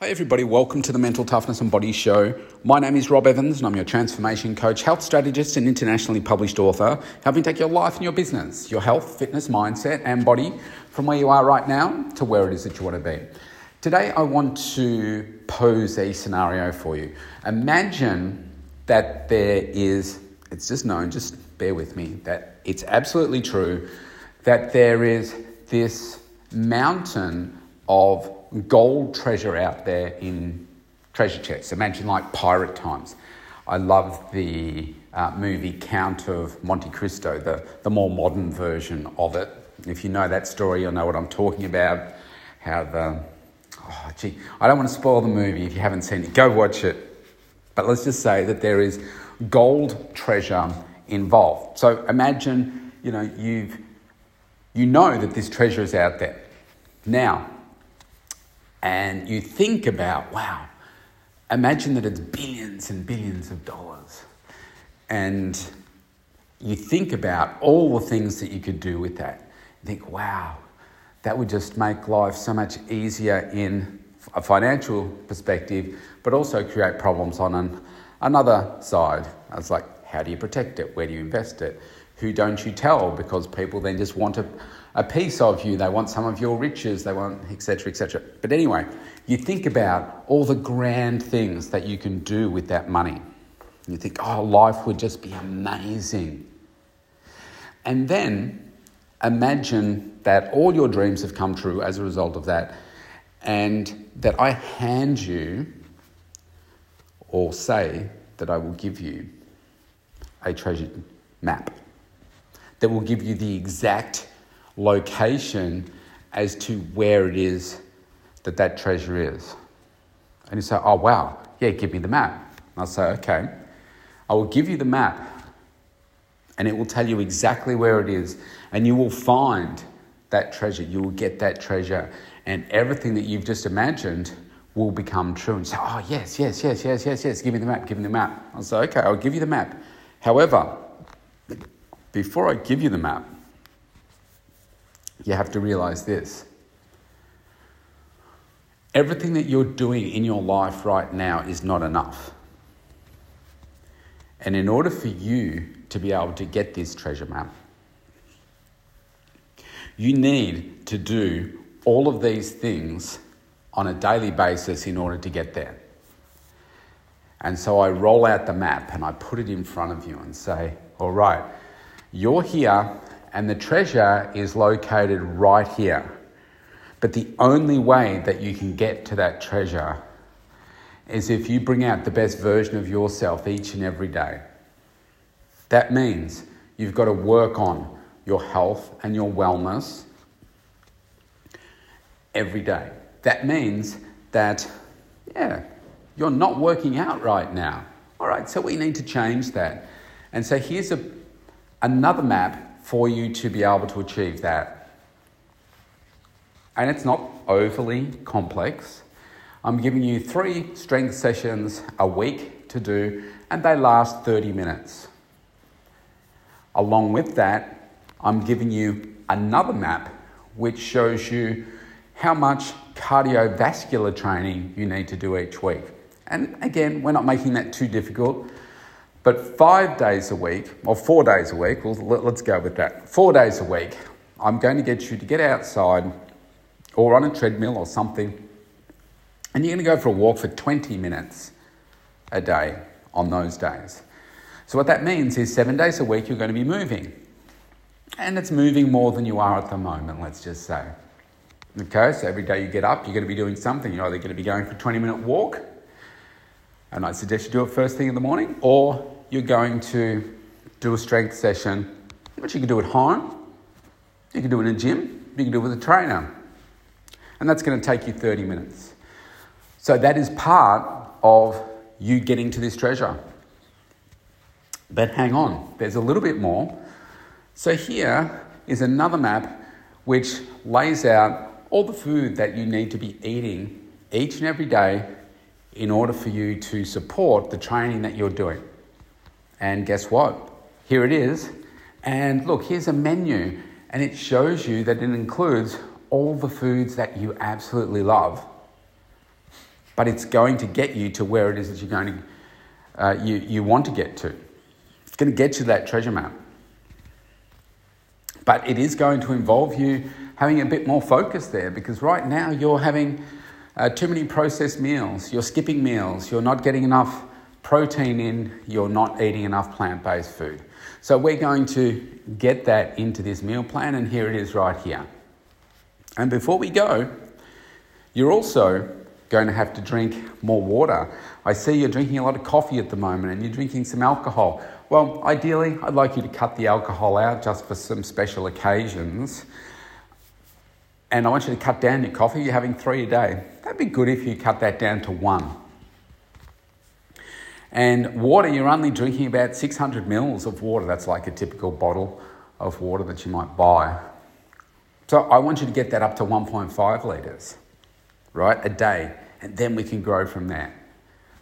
Hi, everybody. Welcome to the Mental Toughness and Body Show. My name is Rob Evans, and I'm your transformation coach, health strategist, and internationally published author, helping take your life and your business, your health, fitness, mindset, and body from where you are right now to where it is that you want to be. Today, I want to pose a scenario for you. Imagine that there is, it's just known, just bear with me, that it's absolutely true that there is this mountain of gold treasure out there in treasure chests. Imagine like pirate times. I love the uh, movie Count of Monte Cristo, the, the more modern version of it. If you know that story, you'll know what I'm talking about. How the, oh, gee, I don't want to spoil the movie if you haven't seen it. Go watch it. But let's just say that there is gold treasure involved. So imagine, you know, you've, you know that this treasure is out there. Now, and you think about, wow, imagine that it's billions and billions of dollars. And you think about all the things that you could do with that. You think, wow, that would just make life so much easier in a financial perspective, but also create problems on an, another side. I was like, how do you protect it? Where do you invest it? Who don't you tell? Because people then just want to a piece of you, they want some of your riches, they want etc. etc. But anyway, you think about all the grand things that you can do with that money. You think, oh, life would just be amazing. And then imagine that all your dreams have come true as a result of that, and that I hand you or say that I will give you a treasured map that will give you the exact location as to where it is that that treasure is. And you say, oh, wow, yeah, give me the map. And I'll say, okay, I will give you the map and it will tell you exactly where it is. And you will find that treasure. You will get that treasure. And everything that you've just imagined will become true. And say, oh, yes, yes, yes, yes, yes, yes, give me the map, give me the map. I'll say, okay, I'll give you the map. However, before I give you the map, you have to realize this. Everything that you're doing in your life right now is not enough. And in order for you to be able to get this treasure map, you need to do all of these things on a daily basis in order to get there. And so I roll out the map and I put it in front of you and say, All right, you're here and the treasure is located right here. But the only way that you can get to that treasure is if you bring out the best version of yourself each and every day. That means you've got to work on your health and your wellness every day. That means that, yeah, you're not working out right now. All right, so we need to change that. And so here's a, another map for you to be able to achieve that. And it's not overly complex. I'm giving you three strength sessions a week to do, and they last 30 minutes. Along with that, I'm giving you another map which shows you how much cardiovascular training you need to do each week. And again, we're not making that too difficult. But five days a week, or four days a week, well, let's go with that. Four days a week, I'm going to get you to get outside or on a treadmill or something, and you're going to go for a walk for 20 minutes a day on those days. So, what that means is seven days a week you're going to be moving. And it's moving more than you are at the moment, let's just say. Okay, so every day you get up, you're going to be doing something. You're either going to be going for a 20 minute walk, and I suggest you do it first thing in the morning, or you're going to do a strength session, which you can do at home, you can do it in a gym, you can do it with a trainer. And that's going to take you 30 minutes. So that is part of you getting to this treasure. But hang on, there's a little bit more. So here is another map which lays out all the food that you need to be eating each and every day in order for you to support the training that you're doing. And guess what? Here it is. And look, here's a menu, and it shows you that it includes all the foods that you absolutely love. but it's going to get you to where it is that you're going to, uh, you, you want to get to. It's going to get you that treasure map. But it is going to involve you having a bit more focus there because right now you're having uh, too many processed meals, you're skipping meals, you're not getting enough protein in, you're not eating enough plant based food. So we're going to get that into this meal plan, and here it is right here. And before we go, you're also going to have to drink more water. I see you're drinking a lot of coffee at the moment and you're drinking some alcohol. Well, ideally, I'd like you to cut the alcohol out just for some special occasions. And I want you to cut down your coffee. You're having three a day. That'd be good if you cut that down to one. And water, you're only drinking about 600 mils of water. That's like a typical bottle of water that you might buy. So I want you to get that up to 1.5 litres, right, a day. And then we can grow from there.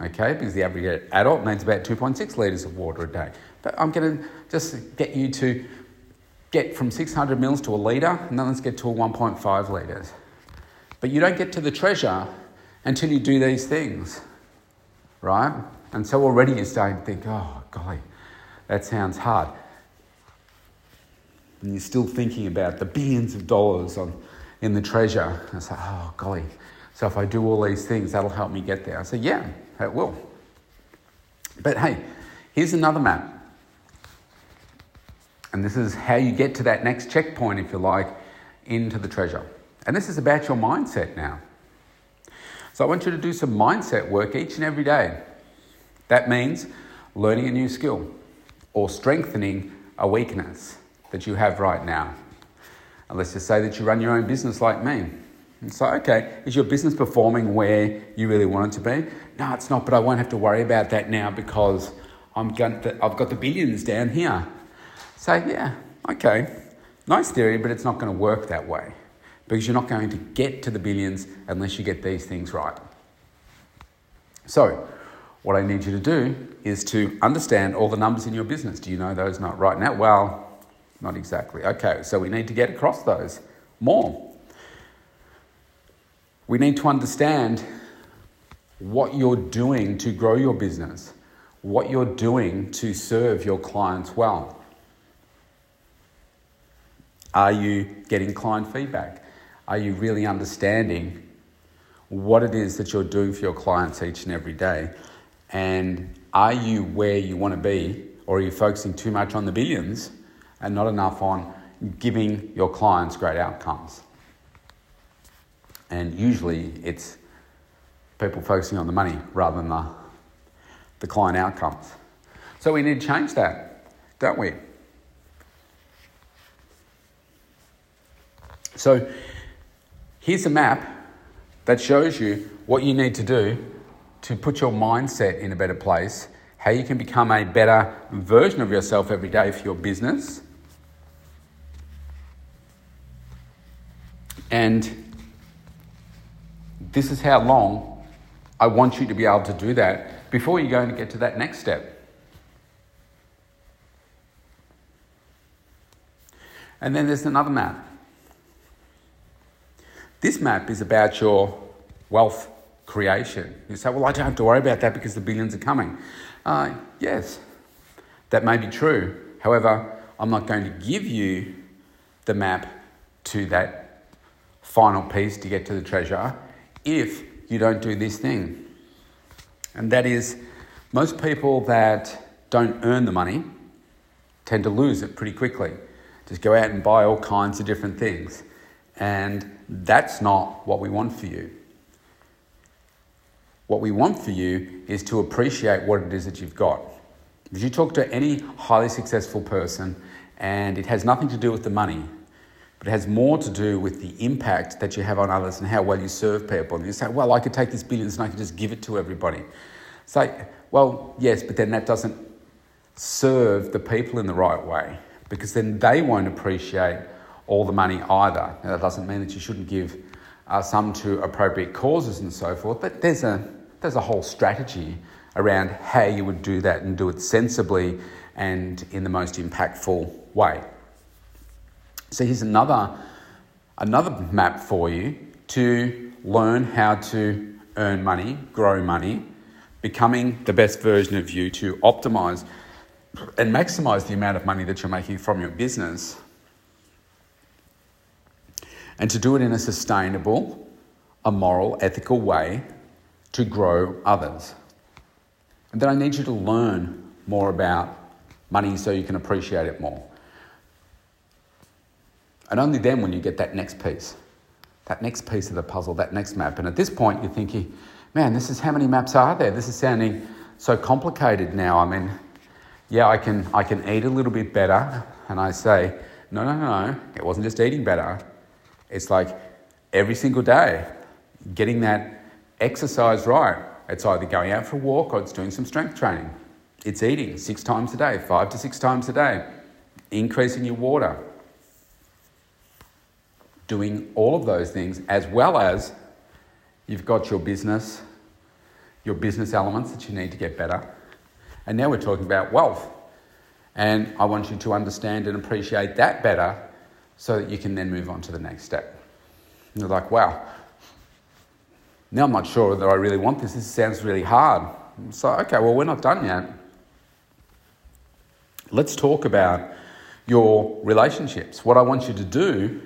Okay, because the average adult needs about 2.6 litres of water a day. But I'm going to just get you to get from 600 mils to a litre, and then let's get to a 1.5 litres. But you don't get to the treasure until you do these things, right? And so already you're starting to think, oh, golly, that sounds hard. And you're still thinking about the billions of dollars on, in the treasure. It's like, oh, golly. So if I do all these things, that'll help me get there. I say, yeah, it will. But hey, here's another map. And this is how you get to that next checkpoint, if you like, into the treasure. And this is about your mindset now. So I want you to do some mindset work each and every day. That means learning a new skill or strengthening a weakness that you have right now. And let's just say that you run your own business like me. And so, okay, is your business performing where you really want it to be? No, it's not, but I won't have to worry about that now because I'm going to, I've got the billions down here. Say, so, yeah, okay, nice theory, but it's not going to work that way because you're not going to get to the billions unless you get these things right. So, what I need you to do is to understand all the numbers in your business. Do you know those not right now? Well, not exactly. Okay, so we need to get across those more. We need to understand what you're doing to grow your business, what you're doing to serve your clients well. Are you getting client feedback? Are you really understanding what it is that you're doing for your clients each and every day? And are you where you want to be, or are you focusing too much on the billions and not enough on giving your clients great outcomes? And usually it's people focusing on the money rather than the, the client outcomes. So we need to change that, don't we? So here's a map that shows you what you need to do to put your mindset in a better place, how you can become a better version of yourself every day for your business. And this is how long I want you to be able to do that before you're going to get to that next step. And then there's another map. This map is about your wealth creation. You say, well, I don't have to worry about that because the billions are coming. Uh, yes, that may be true. However, I'm not going to give you the map to that final piece to get to the treasure if you don't do this thing. And that is, most people that don't earn the money tend to lose it pretty quickly. Just go out and buy all kinds of different things. And that's not what we want for you. What we want for you is to appreciate what it is that you've got. If you talk to any highly successful person, and it has nothing to do with the money, but it has more to do with the impact that you have on others and how well you serve people. And you say, well, I could take this billions and I could just give it to everybody. Say, well, yes, but then that doesn't serve the people in the right way because then they won't appreciate all the money either. Now, that doesn't mean that you shouldn't give uh, some to appropriate causes and so forth, but there's a there's a whole strategy around how you would do that and do it sensibly and in the most impactful way. So here's another, another map for you to learn how to earn money, grow money, becoming the best version of you to optimize and maximize the amount of money that you're making from your business and to do it in a sustainable, a moral, ethical way to grow others. And then I need you to learn more about money so you can appreciate it more. And only then when you get that next piece, that next piece of the puzzle, that next map. And at this point, you're thinking, man, this is how many maps are there? This is sounding so complicated now. I mean, yeah, I can, I can eat a little bit better. And I say, no, no, no, no. it wasn't just eating better. It's like every single day, getting that exercise right. It's either going out for a walk or it's doing some strength training. It's eating six times a day, five to six times a day, increasing your water, doing all of those things, as well as you've got your business, your business elements that you need to get better. And now we're talking about wealth. And I want you to understand and appreciate that better so that you can then move on to the next step. And you're like, wow, now I'm not sure that I really want this. This sounds really hard. So, okay, well, we're not done yet. Let's talk about your relationships. What I want you to do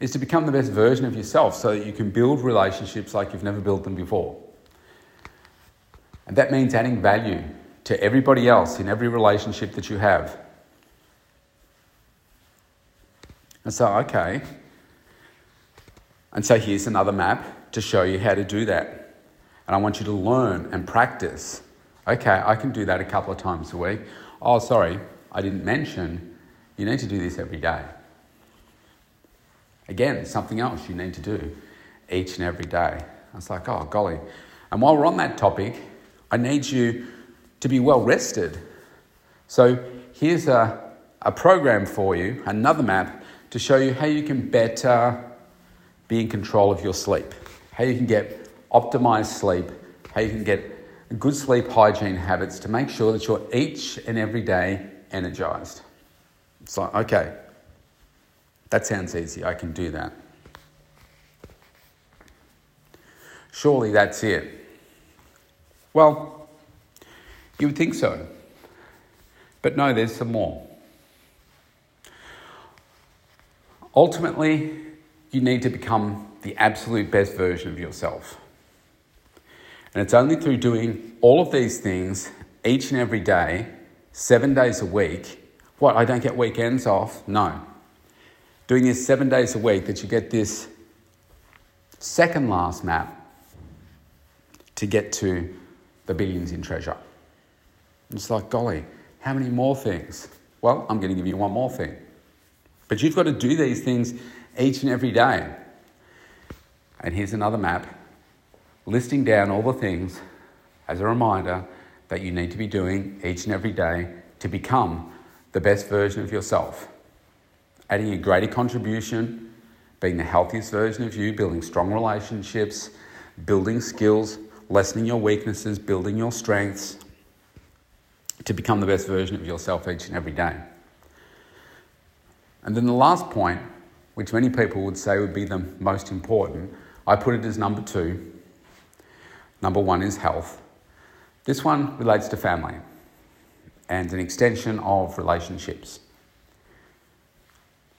is to become the best version of yourself so that you can build relationships like you've never built them before. And that means adding value to everybody else in every relationship that you have. And so, okay. And so here's another map to show you how to do that. And I want you to learn and practice. Okay, I can do that a couple of times a week. Oh, sorry, I didn't mention you need to do this every day. Again, something else you need to do each and every day. I was like, oh, golly. And while we're on that topic, I need you to be well rested. So here's a, a program for you, another map to show you how you can better be in control of your sleep, how you can get optimized sleep, how you can get good sleep hygiene habits to make sure that you're each and every day energized. So, okay, that sounds easy. I can do that. Surely that's it. Well, you would think so. But no, there's some more. Ultimately, you need to become the absolute best version of yourself. And it's only through doing all of these things each and every day, seven days a week. What, I don't get weekends off? No. Doing this seven days a week that you get this second last map to get to the billions in treasure. It's like, golly, how many more things? Well, I'm going to give you one more thing. But you've got to do these things each and every day. And here's another map listing down all the things as a reminder that you need to be doing each and every day to become the best version of yourself. Adding a greater contribution, being the healthiest version of you, building strong relationships, building skills, lessening your weaknesses, building your strengths to become the best version of yourself each and every day. And then the last point, which many people would say would be the most important, I put it as number two. Number one is health. This one relates to family and an extension of relationships.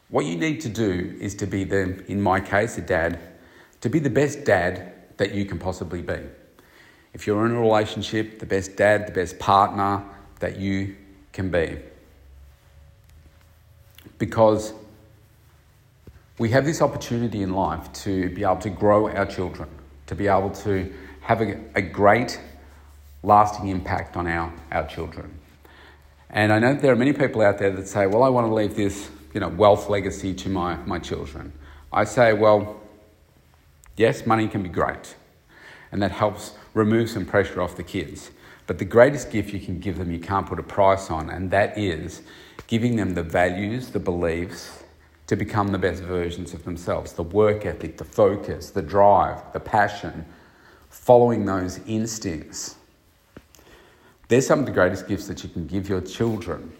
What you need to do is to be the, in my case, a dad, to be the best dad that you can possibly be. If you're in a relationship, the best dad, the best partner that you can be because we have this opportunity in life to be able to grow our children, to be able to have a, a great lasting impact on our, our children. And I know there are many people out there that say, well, I want to leave this you know, wealth legacy to my, my children. I say, well, yes, money can be great, and that helps remove some pressure off the kids. But the greatest gift you can give them, you can't put a price on, and that is giving them the values, the beliefs to become the best versions of themselves the work ethic, the focus, the drive, the passion, following those instincts. They're some of the greatest gifts that you can give your children.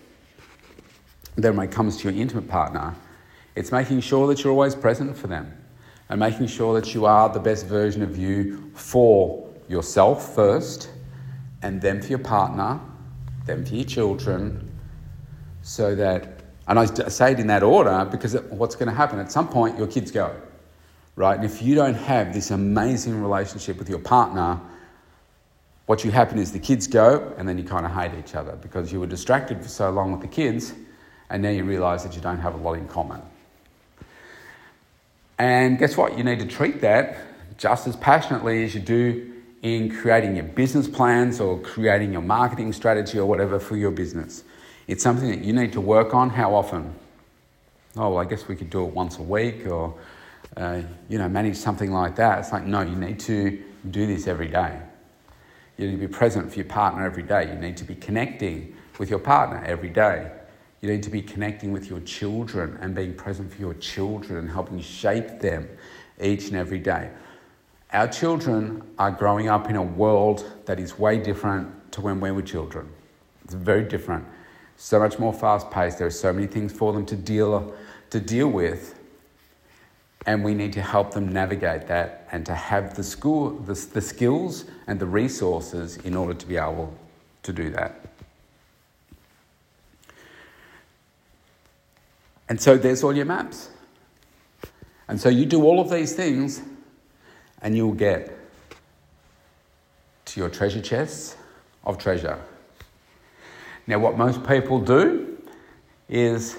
Then, when it comes to your intimate partner, it's making sure that you're always present for them, and making sure that you are the best version of you for yourself first, and then for your partner, then for your children, so that, and I say it in that order because what's going to happen at some point, your kids go, right? And if you don't have this amazing relationship with your partner, what you happen is the kids go and then you kind of hate each other because you were distracted for so long with the kids and now you realize that you don't have a lot in common. And guess what? You need to treat that just as passionately as you do in creating your business plans or creating your marketing strategy or whatever for your business. It's something that you need to work on. How often? Oh, well, I guess we could do it once a week or, uh, you know, manage something like that. It's like, no, you need to do this every day. You need to be present for your partner every day. You need to be connecting with your partner every day. You need to be connecting with your children and being present for your children and helping shape them each and every day. Our children are growing up in a world that is way different to when we were children. It's very different. So much more fast paced. There are so many things for them to deal, to deal with. And we need to help them navigate that and to have the, school, the, the skills and the resources in order to be able to do that. And so there's all your maps. And so you do all of these things, and you'll get to your treasure chests of treasure. Now, what most people do is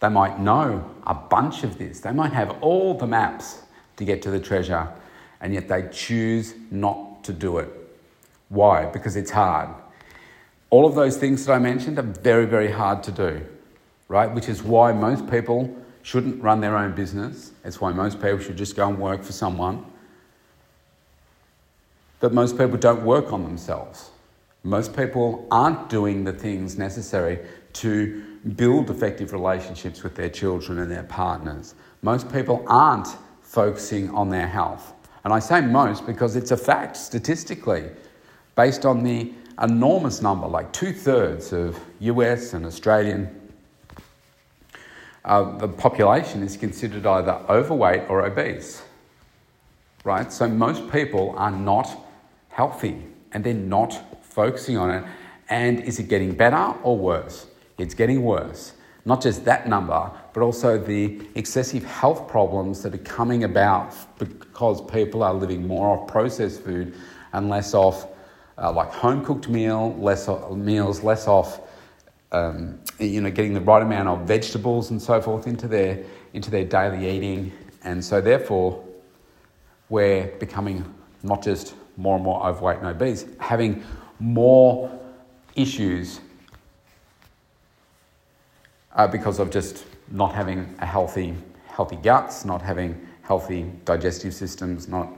they might know a bunch of this, they might have all the maps to get to the treasure, and yet they choose not to do it. Why? Because it's hard. All of those things that I mentioned are very, very hard to do right? Which is why most people shouldn't run their own business. It's why most people should just go and work for someone. But most people don't work on themselves. Most people aren't doing the things necessary to build effective relationships with their children and their partners. Most people aren't focusing on their health. And I say most because it's a fact statistically, based on the enormous number, like two thirds of US and Australian uh, the population is considered either overweight or obese, right? So most people are not healthy and they're not focusing on it. And is it getting better or worse? It's getting worse. Not just that number, but also the excessive health problems that are coming about because people are living more off processed food and less off uh, like home cooked meal, less off, meals, less off um, you know, getting the right amount of vegetables and so forth into their, into their daily eating. And so, therefore, we're becoming not just more and more overweight and obese, having more issues uh, because of just not having a healthy, healthy guts, not having healthy digestive systems, not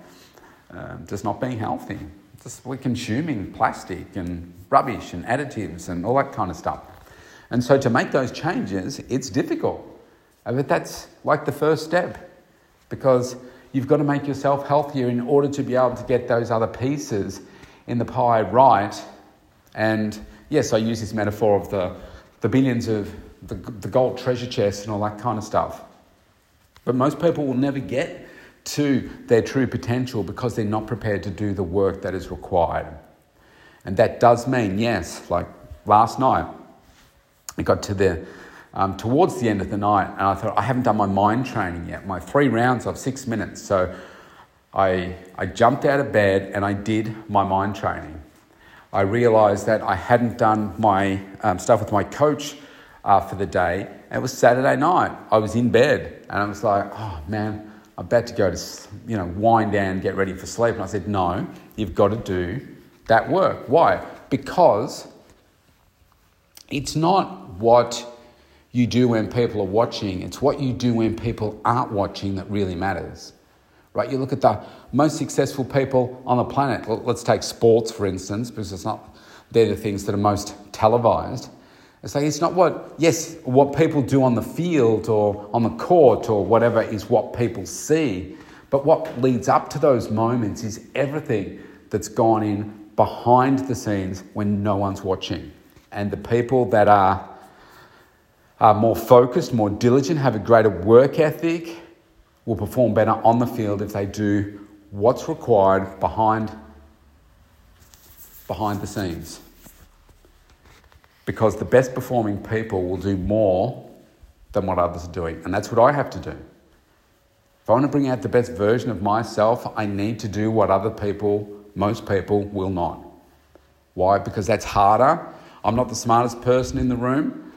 uh, just not being healthy. Just we're consuming plastic and rubbish and additives and all that kind of stuff. And so to make those changes, it's difficult. Uh, but that's like the first step because you've got to make yourself healthier in order to be able to get those other pieces in the pie right. And yes, I use this metaphor of the, the billions of the, the gold treasure chests and all that kind of stuff. But most people will never get to their true potential because they're not prepared to do the work that is required. And that does mean, yes, like last night, it got to the um, towards the end of the night, and I thought I haven't done my mind training yet. My three rounds of six minutes, so I I jumped out of bed and I did my mind training. I realised that I hadn't done my um, stuff with my coach uh, for the day. It was Saturday night. I was in bed, and I was like, "Oh man, I'm about to go to you know wind down, get ready for sleep." And I said, "No, you've got to do that work. Why? Because it's not what you do when people are watching, it's what you do when people aren't watching that really matters. Right? You look at the most successful people on the planet. Let's take sports, for instance, because it's not, they're the things that are most televised. It's like it's not what, yes, what people do on the field or on the court or whatever is what people see, but what leads up to those moments is everything that's gone in behind the scenes when no one's watching. And the people that are, are more focused, more diligent, have a greater work ethic, will perform better on the field if they do what's required behind, behind the scenes. Because the best performing people will do more than what others are doing. And that's what I have to do. If I want to bring out the best version of myself, I need to do what other people, most people, will not. Why? Because that's harder. I'm not the smartest person in the room,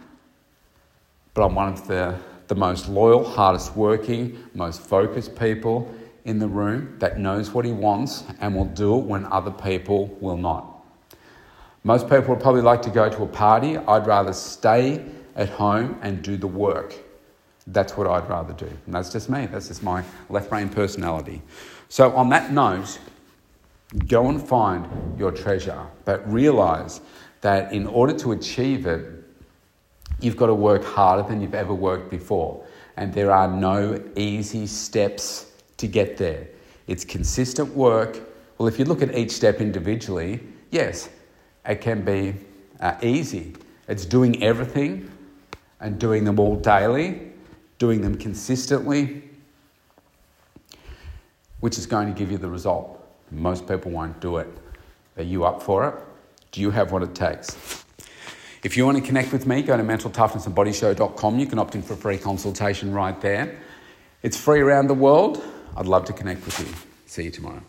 but I'm one of the, the most loyal, hardest working, most focused people in the room that knows what he wants and will do it when other people will not. Most people would probably like to go to a party. I'd rather stay at home and do the work. That's what I'd rather do. And that's just me. That's just my left brain personality. So, on that note, go and find your treasure, but realize that in order to achieve it, you've got to work harder than you've ever worked before. And there are no easy steps to get there. It's consistent work. Well, if you look at each step individually, yes, it can be uh, easy. It's doing everything and doing them all daily, doing them consistently, which is going to give you the result. Most people won't do it. Are you up for it? Do you have what it takes? If you want to connect with me, go to mentaltoughnessandbodyshow.com. You can opt in for a free consultation right there. It's free around the world. I'd love to connect with you. See you tomorrow.